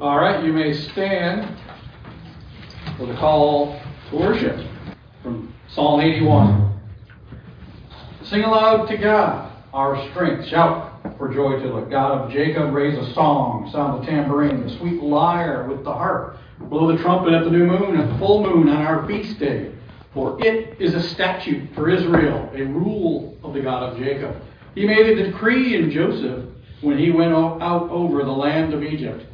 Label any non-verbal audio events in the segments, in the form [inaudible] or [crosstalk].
All right, you may stand for the call to worship from Psalm 81. Sing aloud to God, our strength. Shout for joy to the God of Jacob. Raise a song, sound the tambourine, the sweet lyre with the harp. Blow the trumpet at the new moon, at the full moon on our feast day. For it is a statute for Israel, a rule of the God of Jacob. He made a decree in Joseph when he went out over the land of Egypt.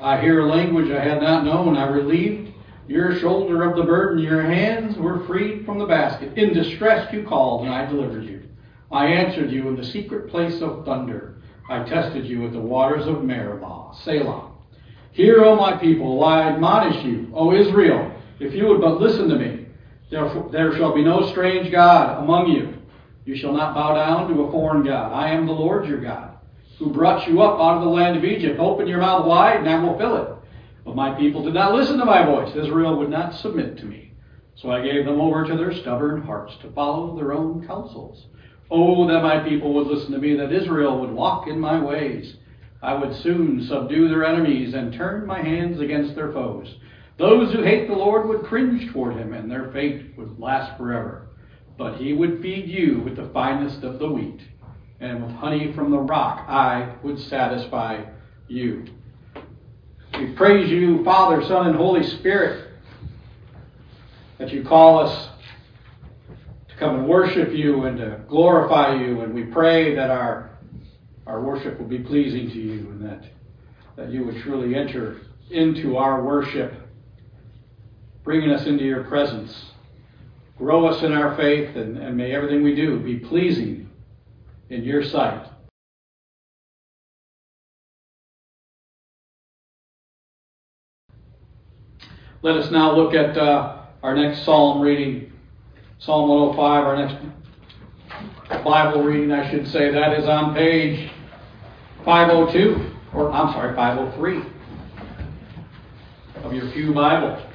I hear a language I had not known. I relieved your shoulder of the burden. Your hands were freed from the basket. In distress you called, and I delivered you. I answered you in the secret place of thunder. I tested you at the waters of Meribah. Selah. Hear, O my people, I admonish you, O Israel, if you would but listen to me. There shall be no strange God among you. You shall not bow down to a foreign God. I am the Lord your God who brought you up out of the land of Egypt. Open your mouth wide, and I will fill it. But my people did not listen to my voice. Israel would not submit to me. So I gave them over to their stubborn hearts to follow their own counsels. Oh, that my people would listen to me, that Israel would walk in my ways. I would soon subdue their enemies and turn my hands against their foes. Those who hate the Lord would cringe toward him, and their fate would last forever. But he would feed you with the finest of the wheat and with honey from the rock I would satisfy you. We praise you, Father, Son, and Holy Spirit, that you call us to come and worship you and to glorify you. And we pray that our, our worship will be pleasing to you and that, that you would truly enter into our worship, bringing us into your presence. Grow us in our faith, and, and may everything we do be pleasing in your sight. Let us now look at uh, our next psalm reading, Psalm 105, our next Bible reading, I should say. That is on page 502, or I'm sorry, 503 of your Pew Bible.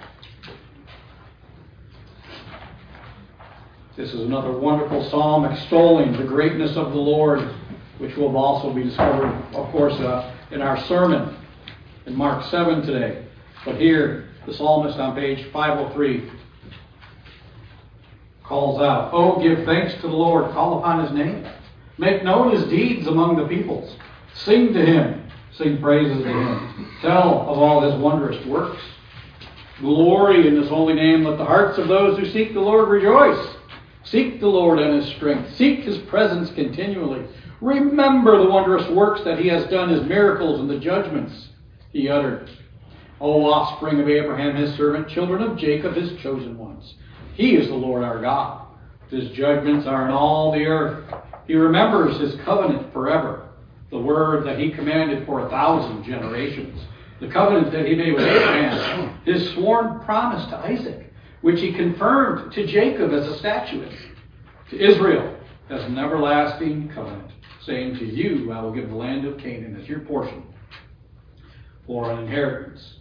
This is another wonderful psalm extolling the greatness of the Lord, which will also be discovered, of course, uh, in our sermon in Mark 7 today. But here, the psalmist on page 503 calls out, Oh, give thanks to the Lord, call upon his name. Make known his deeds among the peoples. Sing to him, sing praises to him. Tell of all his wondrous works. Glory in his holy name. Let the hearts of those who seek the Lord rejoice. Seek the Lord and his strength. Seek his presence continually. Remember the wondrous works that he has done, his miracles and the judgments he uttered. O offspring of Abraham, his servant, children of Jacob, his chosen ones. He is the Lord our God. His judgments are in all the earth. He remembers his covenant forever, the word that he commanded for a thousand generations, the covenant that he made with Abraham, his sworn promise to Isaac which he confirmed to Jacob as a statute, to Israel as an everlasting covenant, saying, To you I will give the land of Canaan as your portion for an inheritance.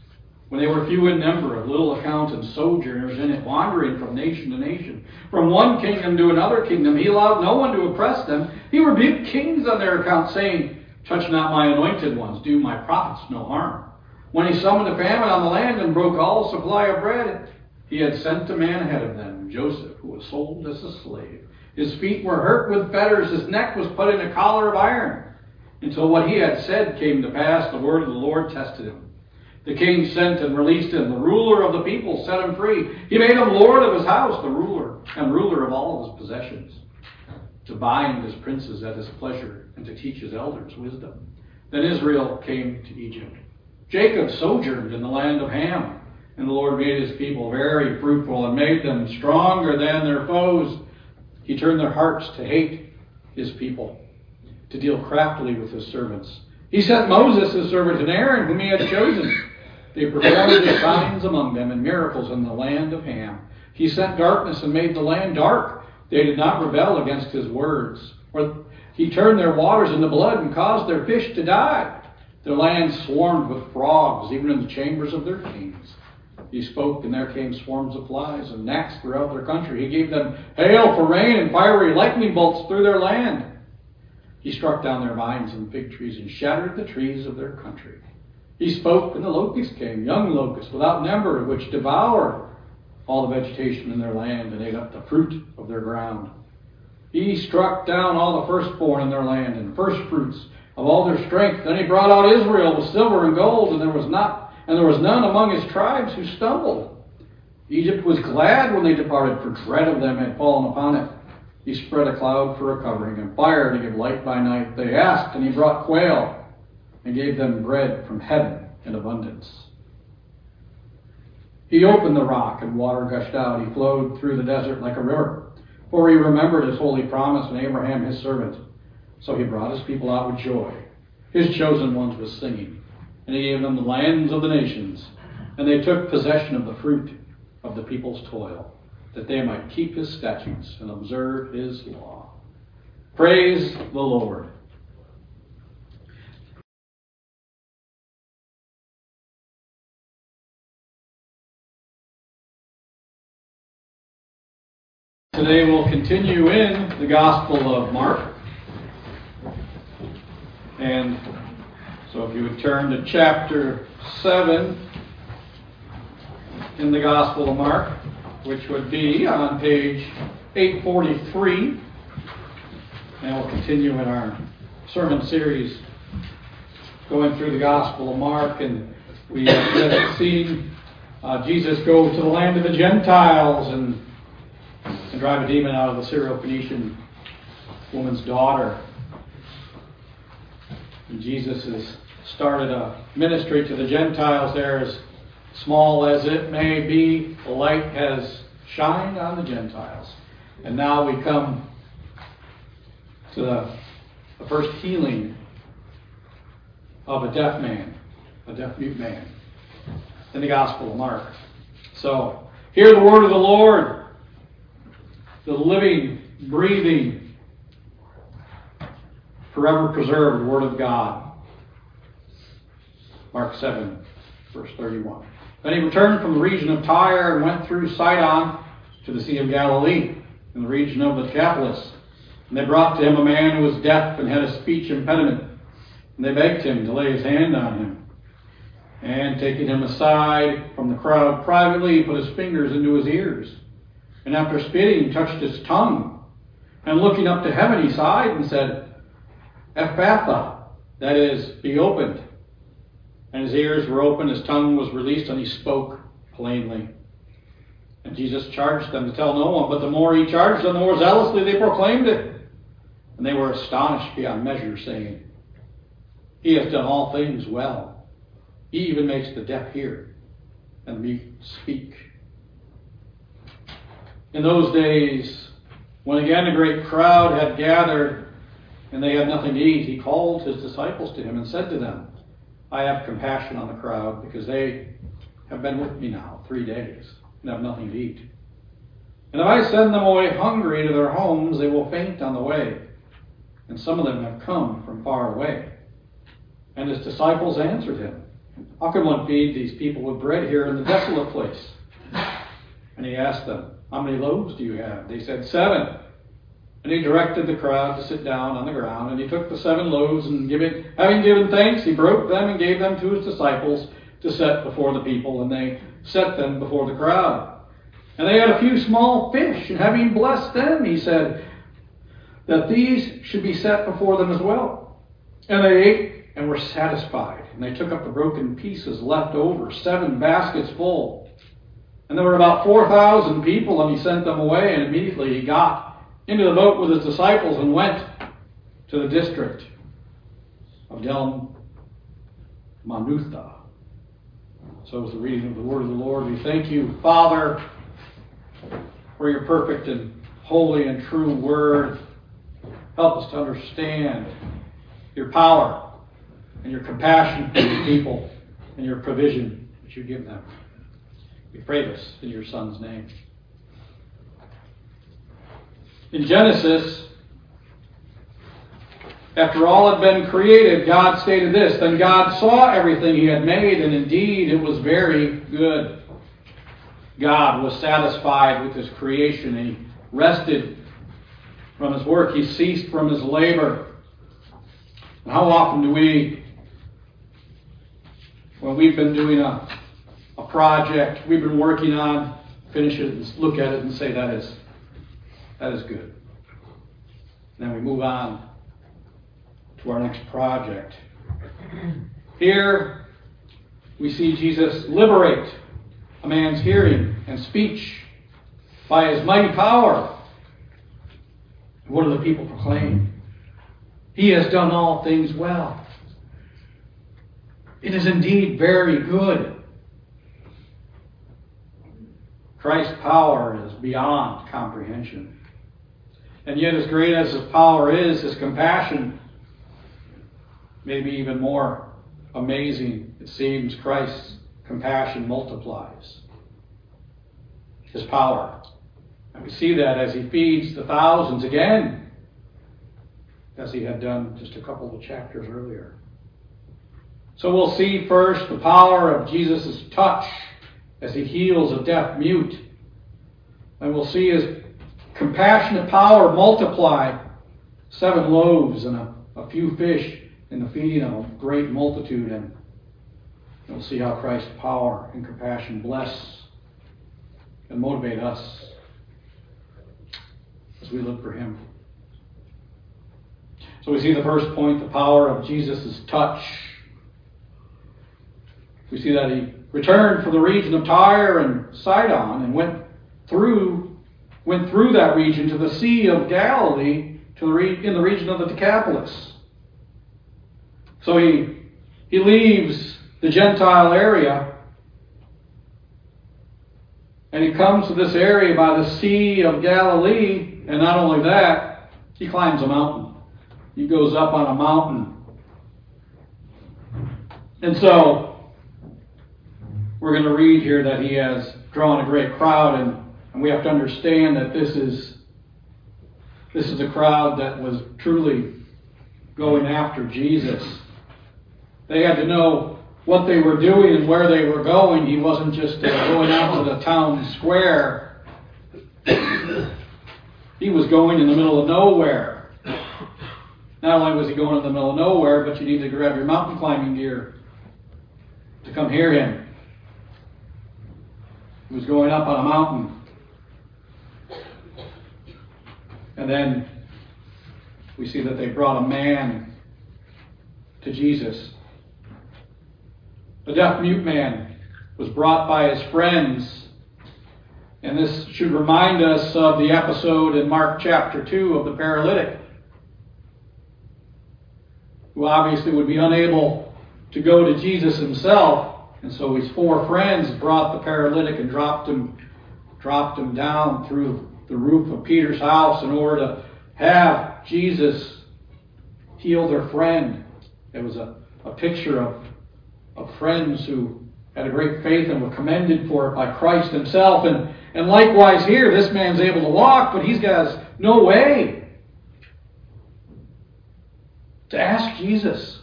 When they were few in number, of little account, and sojourners in it, wandering from nation to nation, from one kingdom to another kingdom, he allowed no one to oppress them. He rebuked kings on their account, saying, Touch not my anointed ones, do my prophets no harm. When he summoned a famine on the land and broke all supply of bread, he had sent a man ahead of them, Joseph, who was sold as a slave. His feet were hurt with fetters, his neck was put in a collar of iron. Until what he had said came to pass, the word of the Lord tested him. The king sent and released him. The ruler of the people set him free. He made him lord of his house, the ruler, and ruler of all of his possessions, to bind his princes at his pleasure, and to teach his elders wisdom. Then Israel came to Egypt. Jacob sojourned in the land of Ham. And the Lord made his people very fruitful and made them stronger than their foes. He turned their hearts to hate his people, to deal craftily with his servants. He sent Moses, his servant, and Aaron, whom he had chosen. They performed his signs among them and miracles in the land of Ham. He sent darkness and made the land dark. They did not rebel against his words. Or he turned their waters into blood and caused their fish to die. Their land swarmed with frogs, even in the chambers of their kings. He spoke, and there came swarms of flies and gnats throughout their country. He gave them hail for rain and fiery lightning bolts through their land. He struck down their vines and fig trees and shattered the trees of their country. He spoke, and the locusts came, young locusts without number, which devoured all the vegetation in their land and ate up the fruit of their ground. He struck down all the firstborn in their land and firstfruits of all their strength. Then he brought out Israel with silver and gold, and there was not and there was none among his tribes who stumbled. Egypt was glad when they departed, for dread of them had fallen upon it. He spread a cloud for a covering, and fire to give light by night. They asked, and he brought quail, and gave them bread from heaven in abundance. He opened the rock, and water gushed out. He flowed through the desert like a river. For he remembered his holy promise and Abraham his servant. So he brought his people out with joy, his chosen ones with singing. And he gave them the lands of the nations. And they took possession of the fruit of the people's toil, that they might keep his statutes and observe his law. Praise the Lord. Today we'll continue in the Gospel of Mark. And so if you would turn to chapter 7 in the Gospel of Mark, which would be on page 843. And we'll continue in our sermon series going through the Gospel of Mark. And we have just seen uh, Jesus go to the land of the Gentiles and and drive a demon out of the Syrophoenician woman's daughter. And Jesus has started a ministry to the Gentiles there, as small as it may be. The light has shined on the Gentiles. And now we come to the, the first healing of a deaf man, a deaf mute man, in the Gospel of Mark. So, hear the word of the Lord the living, breathing, forever preserved Word of God. Mark 7, verse 31. Then he returned from the region of Tyre and went through Sidon to the Sea of Galilee, in the region of the Decapolis. And they brought to him a man who was deaf and had a speech impediment. And they begged him to lay his hand on him. And taking him aside from the crowd privately, he put his fingers into his ears and after spitting, touched his tongue. And looking up to heaven, he sighed and said, Ephphatha, that is, be opened. And his ears were opened, his tongue was released, and he spoke plainly. And Jesus charged them to tell no one, but the more he charged them, the more zealously they proclaimed it. And they were astonished beyond measure, saying, He has done all things well. He even makes the deaf hear and the mute speak. In those days, when again a great crowd had gathered and they had nothing to eat, he called his disciples to him and said to them, I have compassion on the crowd because they have been with me now three days and have nothing to eat. And if I send them away hungry to their homes, they will faint on the way. And some of them have come from far away. And his disciples answered him, How can one feed these people with bread here in the desolate place? And he asked them, how many loaves do you have? They said, Seven. And he directed the crowd to sit down on the ground, and he took the seven loaves, and giving, having given thanks, he broke them and gave them to his disciples to set before the people, and they set them before the crowd. And they had a few small fish, and having blessed them, he said that these should be set before them as well. And they ate and were satisfied. And they took up the broken pieces left over, seven baskets full. And there were about 4,000 people, and he sent them away, and immediately he got into the boat with his disciples and went to the district of Del Manutha. So was the reading of the word of the Lord. We thank you, Father, for your perfect and holy and true word. Help us to understand your power and your compassion for your people and your provision that you give them. We pray this in your Son's name. In Genesis, after all had been created, God stated this Then God saw everything he had made, and indeed it was very good. God was satisfied with his creation, he rested from his work. He ceased from his labor. How often do we when we've been doing a, a project we've been working on, finish it and look at it and say that is that is good. Then we move on to our next project. Here we see Jesus liberate a man's hearing and speech by his mighty power. What do the people proclaim? He has done all things well. It is indeed very good. Christ's power is beyond comprehension. And yet, as great as his power is, his compassion may be even more amazing. It seems Christ's compassion multiplies his power. And we see that as he feeds the thousands again, as he had done just a couple of chapters earlier. So we'll see first the power of Jesus' touch as he heals a deaf mute. And we'll see his compassionate power multiply seven loaves and a, a few fish in the feeding of a great multitude. And we'll see how Christ's power and compassion bless and motivate us as we look for him. So we see the first point, the power of Jesus' touch. We see that he returned from the region of Tyre and Sidon and went through went through that region to the Sea of Galilee to the re- in the region of the Decapolis. So he he leaves the Gentile area and he comes to this area by the Sea of Galilee, and not only that, he climbs a mountain. He goes up on a mountain. And so we're going to read here that he has drawn a great crowd, and, and we have to understand that this is this is a crowd that was truly going after Jesus. They had to know what they were doing and where they were going. He wasn't just uh, going out to the town square. [coughs] he was going in the middle of nowhere. Not only was he going in the middle of nowhere, but you need to grab your mountain climbing gear to come hear him. He was going up on a mountain. And then we see that they brought a man to Jesus. The deaf mute man was brought by his friends. And this should remind us of the episode in Mark chapter 2 of the paralytic, who obviously would be unable to go to Jesus himself. And so his four friends brought the paralytic and dropped him, dropped him down through the roof of Peter's house in order to have Jesus heal their friend. It was a, a picture of, of friends who had a great faith and were commended for it by Christ himself. And, and likewise here, this man's able to walk, but he's got no way to ask Jesus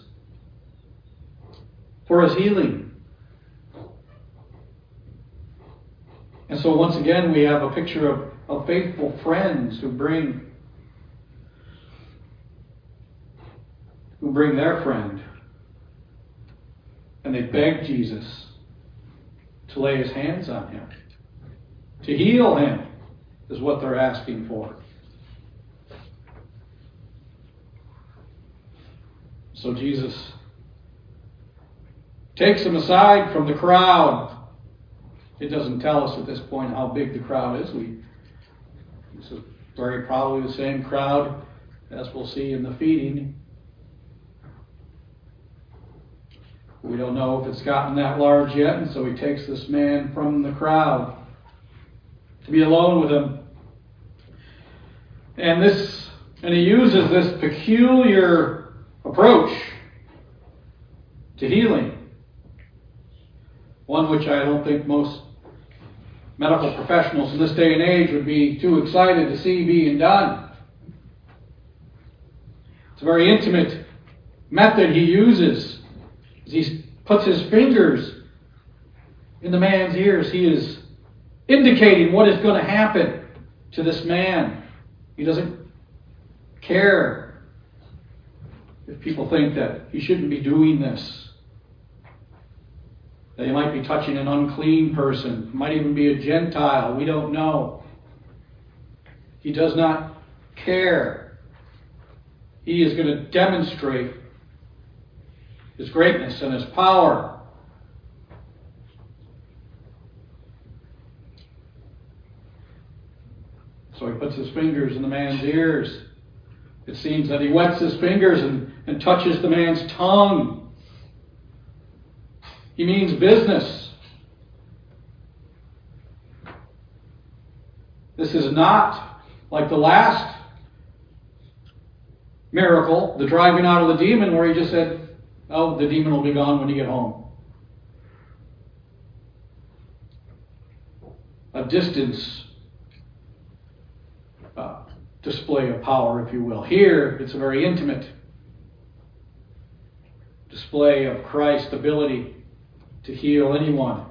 for his healing. And so once again, we have a picture of, of faithful friends who bring who bring their friend and they beg Jesus to lay his hands on him, to heal him, is what they're asking for. So Jesus takes him aside from the crowd it doesn't tell us at this point how big the crowd is. We this is very probably the same crowd as we'll see in the feeding. We don't know if it's gotten that large yet, and so he takes this man from the crowd to be alone with him. And this and he uses this peculiar approach to healing. One which I don't think most medical professionals in this day and age would be too excited to see being done. It's a very intimate method he uses. As he puts his fingers in the man's ears, he is indicating what is going to happen to this man. He doesn't care if people think that he shouldn't be doing this. That he might be touching an unclean person, might even be a Gentile. We don't know. He does not care. He is going to demonstrate his greatness and his power. So he puts his fingers in the man's ears. It seems that he wets his fingers and, and touches the man's tongue. He means business. This is not like the last miracle, the driving out of the demon, where he just said, Oh, the demon will be gone when you get home. A distance uh, display of power, if you will. Here, it's a very intimate display of Christ's ability to heal anyone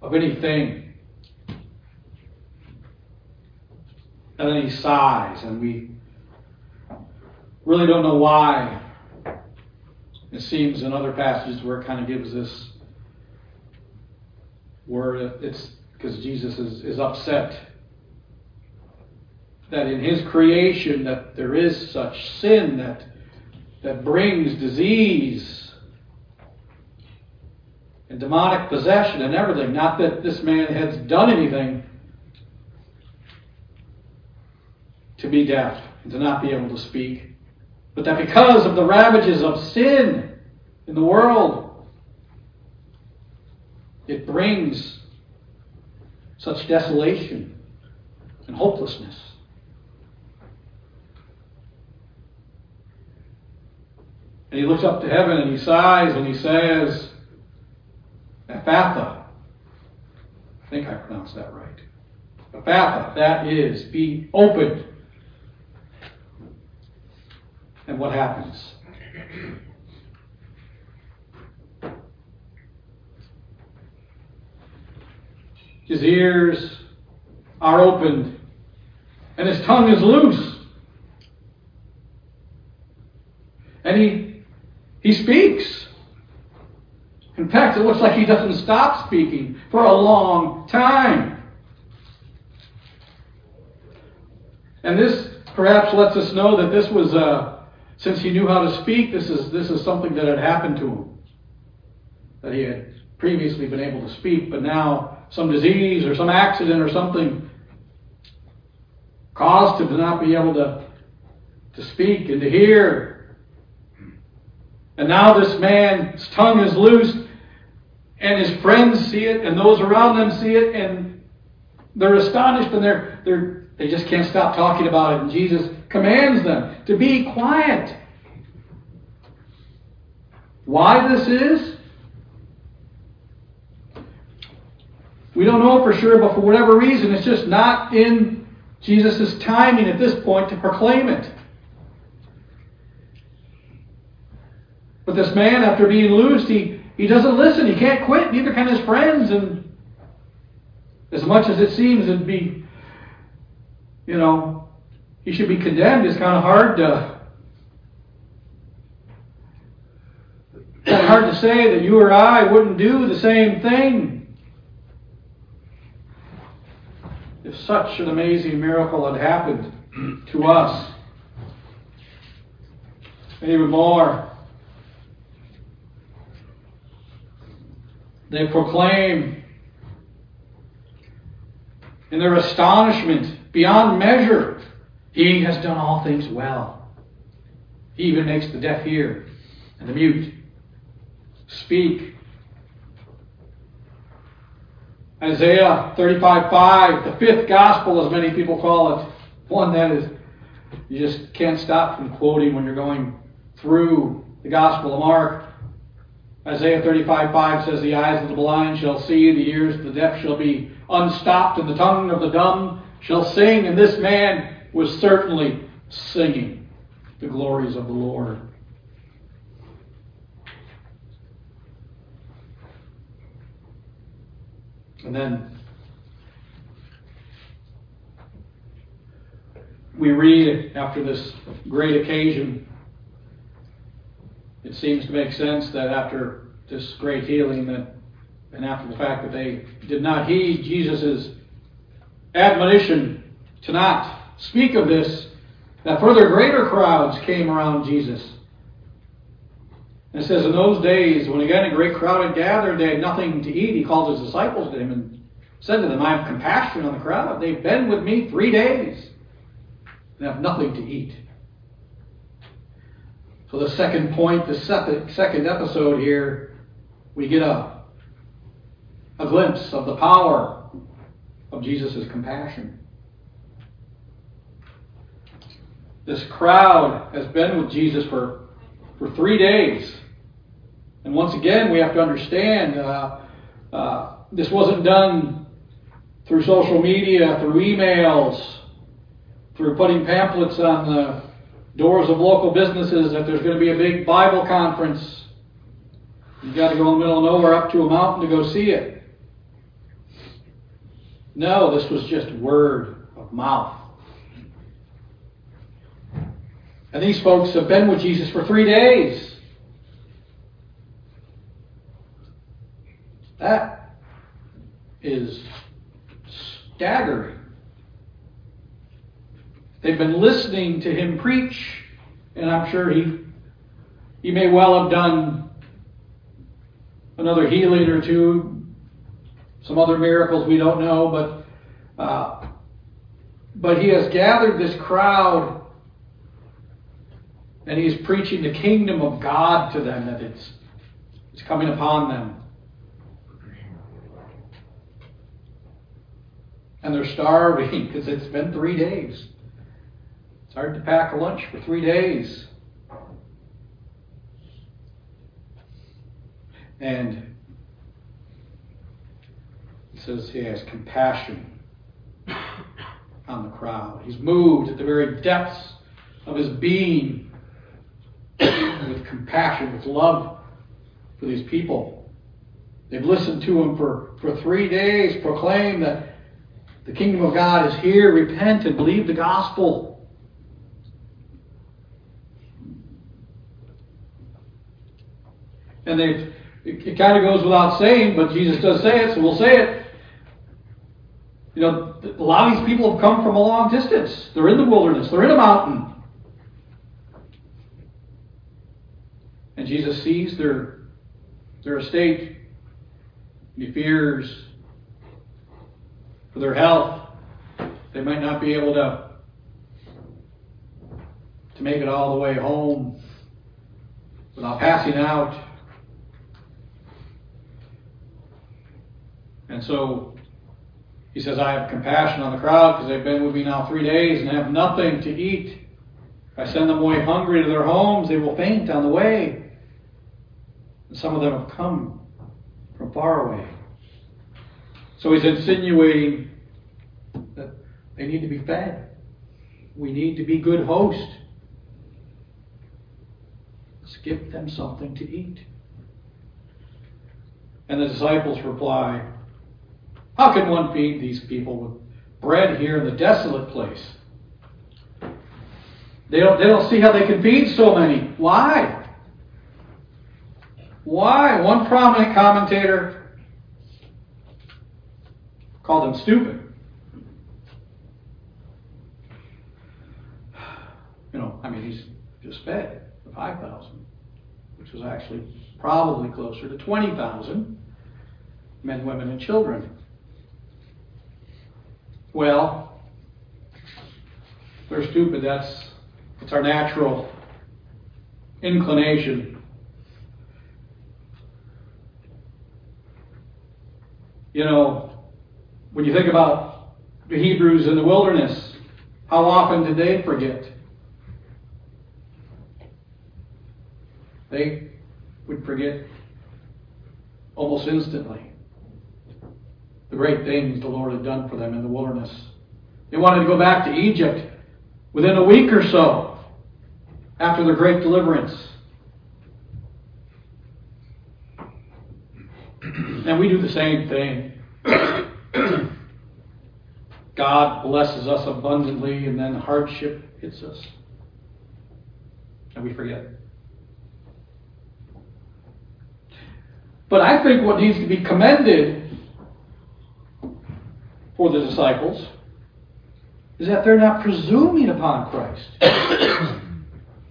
of anything. And he sighs, and we really don't know why. It seems in other passages where it kind of gives this where it's because Jesus is, is upset that in his creation that there is such sin that that brings disease and demonic possession and everything. Not that this man has done anything to be deaf and to not be able to speak, but that because of the ravages of sin in the world, it brings such desolation and hopelessness. And he looks up to heaven and he sighs and he says, Ephphatha. I think I pronounced that right. Ephphatha, that is, be opened. And what happens? His ears are opened, and his tongue is loose. And he, he speaks. In fact, it looks like he doesn't stop speaking for a long time. And this perhaps lets us know that this was, uh, since he knew how to speak, this is, this is something that had happened to him. That he had previously been able to speak, but now some disease or some accident or something caused him to not be able to, to speak and to hear. And now this man's tongue is loose, and his friends see it, and those around them see it, and they're astonished, and they're, they're, they just can't stop talking about it. And Jesus commands them to be quiet. Why this is? We don't know for sure, but for whatever reason, it's just not in Jesus' timing at this point to proclaim it. But this man, after being loosed, he, he doesn't listen. He can't quit, neither can his friends. And as much as it seems it'd be, you know, he should be condemned, it's kind of hard to. Hard to say that you or I wouldn't do the same thing. if such an amazing miracle had happened to us. Even more, they proclaim in their astonishment beyond measure, He has done all things well. He even makes the deaf hear and the mute speak Isaiah 35:5, the fifth gospel, as many people call it. One that is, you just can't stop from quoting when you're going through the Gospel of Mark. Isaiah 35:5 says, The eyes of the blind shall see, the ears of the deaf shall be unstopped, and the tongue of the dumb shall sing. And this man was certainly singing the glories of the Lord. And then we read after this great occasion, it seems to make sense that after this great healing that And after the fact that they did not heed Jesus' admonition to not speak of this, that further greater crowds came around Jesus. And it says, In those days, when again a great crowd had gathered, they had nothing to eat. He called his disciples to him and said to them, I have compassion on the crowd. They've been with me three days and have nothing to eat. So, the second point, the second episode here, we get a, a glimpse of the power of Jesus' compassion. This crowd has been with Jesus for, for three days. And once again, we have to understand uh, uh, this wasn't done through social media, through emails, through putting pamphlets on the doors of local businesses that there's going to be a big Bible conference. You've got to go in the middle of nowhere up to a mountain to go see it. No, this was just word of mouth. And these folks have been with Jesus for three days. That is staggering. They've been listening to him preach, and I'm sure he, he may well have done another healing or two, some other miracles we don't know, but uh, but he has gathered this crowd and he's preaching the kingdom of God to them that it's it's coming upon them. And they're starving [laughs] because it's been three days. It's hard to pack a lunch for three days. And he says he has compassion on the crowd. He's moved at the very depths of his being with compassion, with love for these people. They've listened to him for, for three days, proclaim that the kingdom of God is here, repent and believe the gospel. And it, it kind of goes without saying, but Jesus does say it, so we'll say it. You know, a lot of these people have come from a long distance. They're in the wilderness, they're in a mountain. And Jesus sees their, their estate. He fears for their health. They might not be able to, to make it all the way home without passing out. And so he says, I have compassion on the crowd because they've been with me now three days and have nothing to eat. I send them away hungry to their homes, they will faint on the way. And some of them have come from far away. So he's insinuating that they need to be fed. We need to be good hosts. Let's give them something to eat. And the disciples reply, how can one feed these people with bread here in the desolate place? They don't, they don't see how they can feed so many. Why? Why? One prominent commentator called them stupid. You know, I mean, he's just fed the 5,000, which was actually probably closer to 20,000 men, women, and children. Well, they're stupid. That's it's our natural inclination. You know, when you think about the Hebrews in the wilderness, how often did they forget? They would forget almost instantly the great things the Lord had done for them in the wilderness. They wanted to go back to Egypt within a week or so after their great deliverance. And we do the same thing. [clears throat] God blesses us abundantly, and then hardship hits us. And we forget. But I think what needs to be commended for the disciples is that they're not presuming upon Christ. [coughs]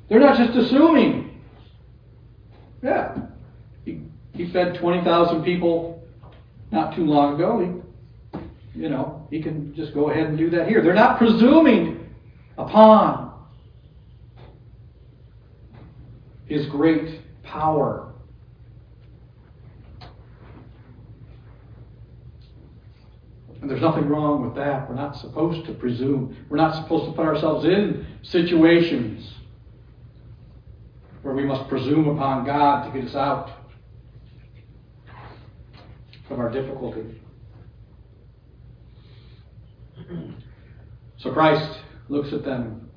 they're not just assuming. Yeah, he, he fed 20,000 people not too long ago. He, you know, he can just go ahead and do that here. They're not presuming upon his great power. And there's nothing wrong with that. We're not supposed to presume. We're not supposed to put ourselves in situations where we must presume upon God to get us out of our difficulty. So Christ looks at them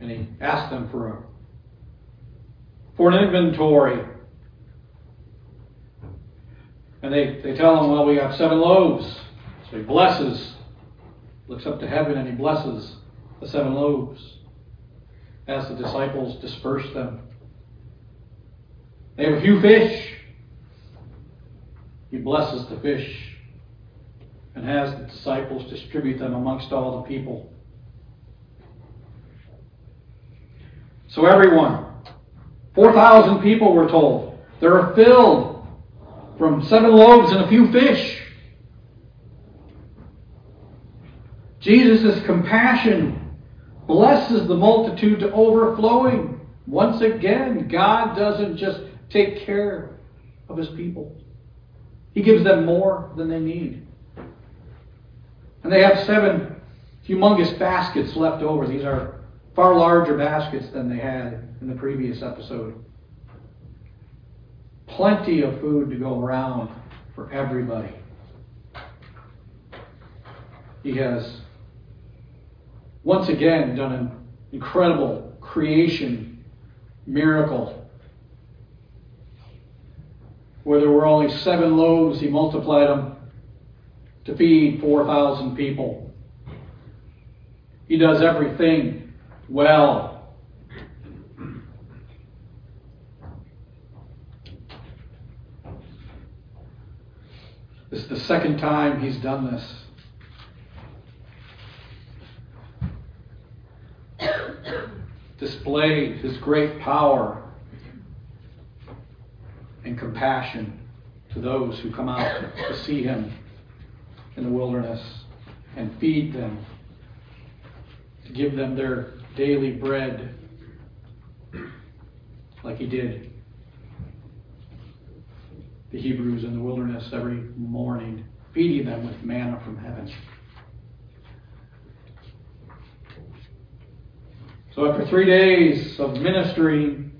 and he asks them for a for an inventory. And they, they tell him, well, we have seven loaves. So he blesses, looks up to heaven, and he blesses the seven loaves as the disciples disperse them. They have a few fish. He blesses the fish and has the disciples distribute them amongst all the people. So everyone, 4,000 people were told, they are filled from seven loaves and a few fish. Jesus' compassion blesses the multitude to overflowing. Once again, God doesn't just take care of his people. He gives them more than they need. And they have seven humongous baskets left over. These are far larger baskets than they had in the previous episode. Plenty of food to go around for everybody. He has once again done an incredible creation miracle. Where there were only seven loaves, he multiplied them to feed 4,000 people. He does everything well. This is second time he's done this. Displayed his great power and compassion to those who come out to see him in the wilderness and feed them, to give them their daily bread, like he did the Hebrews in the wilderness every morning, feeding them with manna from heaven. So after three days of ministry,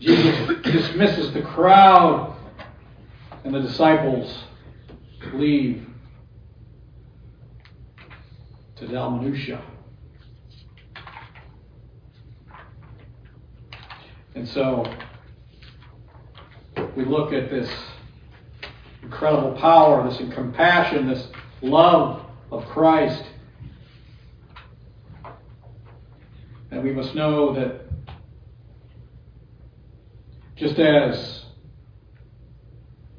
Jesus dismisses the crowd and the disciples leave to Dalmanutha. And so we look at this incredible power, this compassion, this love of Christ. And we must know that just as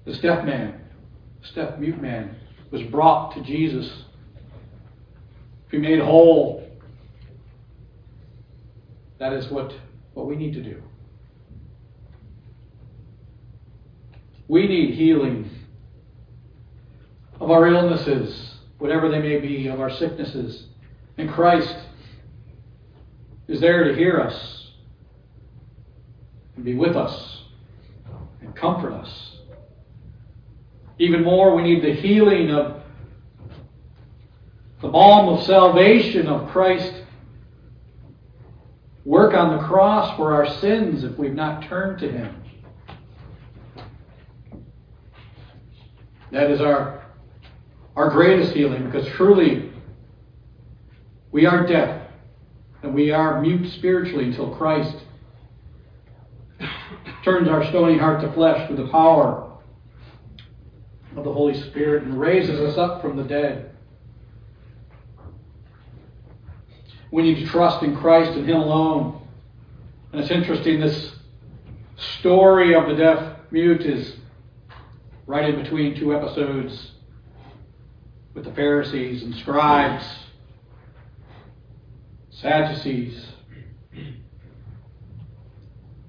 this deaf man, this deaf mute man, was brought to Jesus be made whole, that is what, what we need to do. We need healing of our illnesses, whatever they may be, of our sicknesses. And Christ is there to hear us and be with us and comfort us. Even more, we need the healing of the balm of salvation of Christ. Work on the cross for our sins if we've not turned to Him. That is our, our greatest healing because truly we are deaf and we are mute spiritually until Christ turns our stony heart to flesh through the power of the Holy Spirit and raises us up from the dead. We need to trust in Christ and Him alone. And it's interesting, this story of the deaf mute is right in between two episodes with the Pharisees and scribes, Sadducees,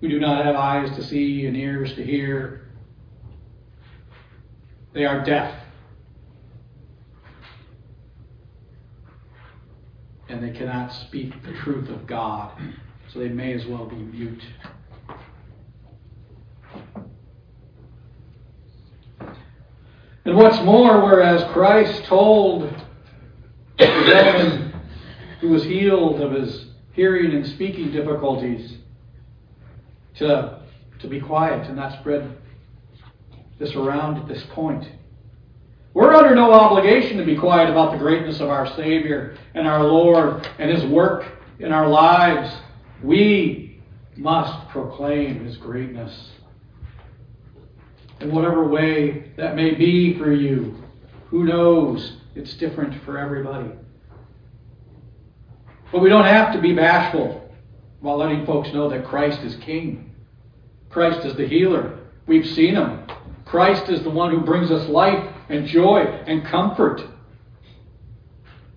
who do not have eyes to see and ears to hear. They are deaf. And they cannot speak the truth of God, so they may as well be mute. And what's more, whereas Christ told the gentleman who was healed of his hearing and speaking difficulties to, to be quiet and not spread this around at this point. We're under no obligation to be quiet about the greatness of our Savior and our Lord and His work in our lives. We must proclaim His greatness in whatever way that may be for you. Who knows? It's different for everybody. But we don't have to be bashful while letting folks know that Christ is King. Christ is the healer. We've seen him. Christ is the one who brings us life and joy and comfort.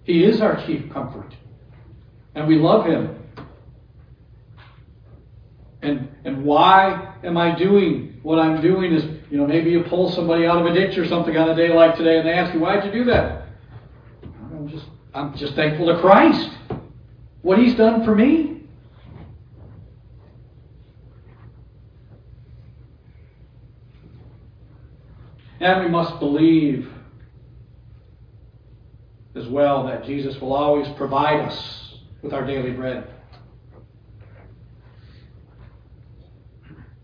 He is our chief comfort. And we love him. And, and why am I doing what I'm doing is you know, maybe you pull somebody out of a ditch or something on a day like today and they ask you, why'd you do that? I'm just, I'm just thankful to Christ. What he's done for me. And we must believe as well that Jesus will always provide us with our daily bread.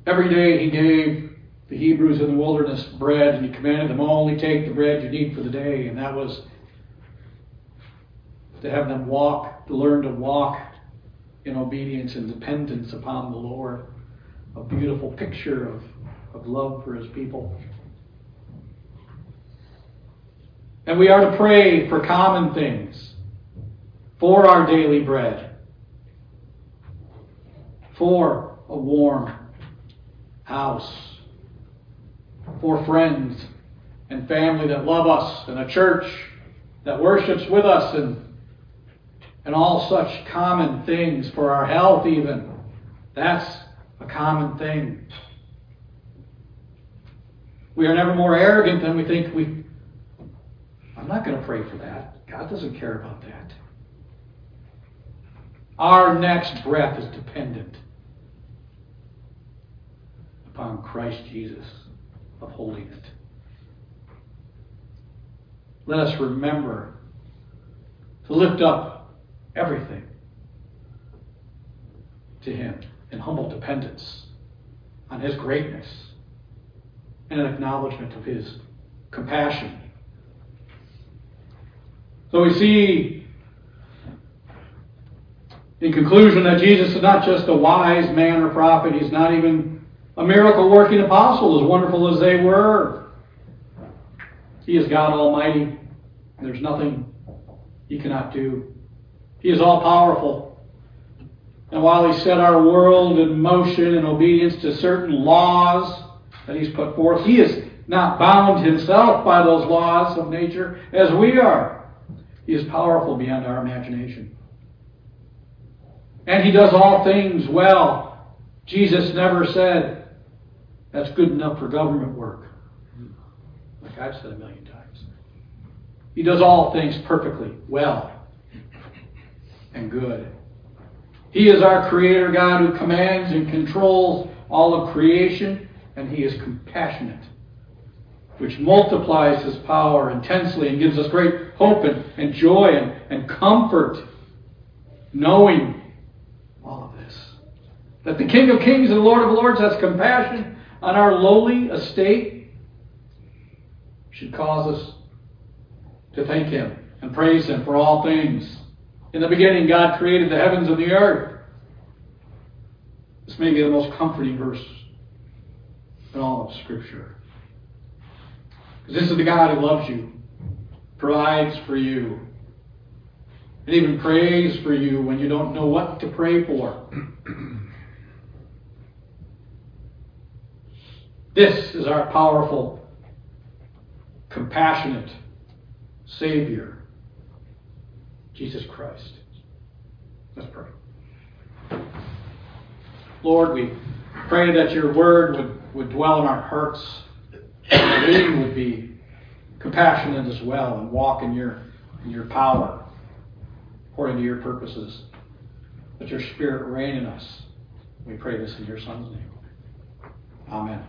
Every day he gave the Hebrews in the wilderness bread, and he commanded them only take the bread you need for the day, and that was to have them walk, to learn to walk in obedience and dependence upon the Lord. A beautiful picture of, of love for his people. And we are to pray for common things, for our daily bread, for a warm house for friends and family that love us, and a church that worships with us, and, and all such common things, for our health, even. That's a common thing. We are never more arrogant than we think we. I'm not going to pray for that. God doesn't care about that. Our next breath is dependent upon Christ Jesus of holding it. Let us remember to lift up everything to Him in humble dependence on His greatness and an acknowledgement of His compassion. So we see in conclusion that Jesus is not just a wise man or prophet, he's not even a miracle working apostle, as wonderful as they were. He is God Almighty. There's nothing He cannot do. He is all powerful. And while He set our world in motion in obedience to certain laws that He's put forth, He is not bound Himself by those laws of nature as we are. He is powerful beyond our imagination. And He does all things well. Jesus never said, that's good enough for government work. Like I've said a million times. He does all things perfectly, well, and good. He is our creator God who commands and controls all of creation, and He is compassionate, which multiplies His power intensely and gives us great hope and, and joy and, and comfort, knowing all of this. That the King of Kings and Lord of Lords has compassion on our lowly estate should cause us to thank Him and praise Him for all things. In the beginning, God created the heavens and the earth. This may be the most comforting verse in all of Scripture. Because this is the God who loves you, provides for you, and even prays for you when you don't know what to pray for. [clears throat] This is our powerful, compassionate Savior, Jesus Christ. Let's pray. Lord, we pray that your word would, would dwell in our hearts, that we would be compassionate as well and walk in your, in your power according to your purposes. Let your spirit reign in us. We pray this in your Son's name. Amen.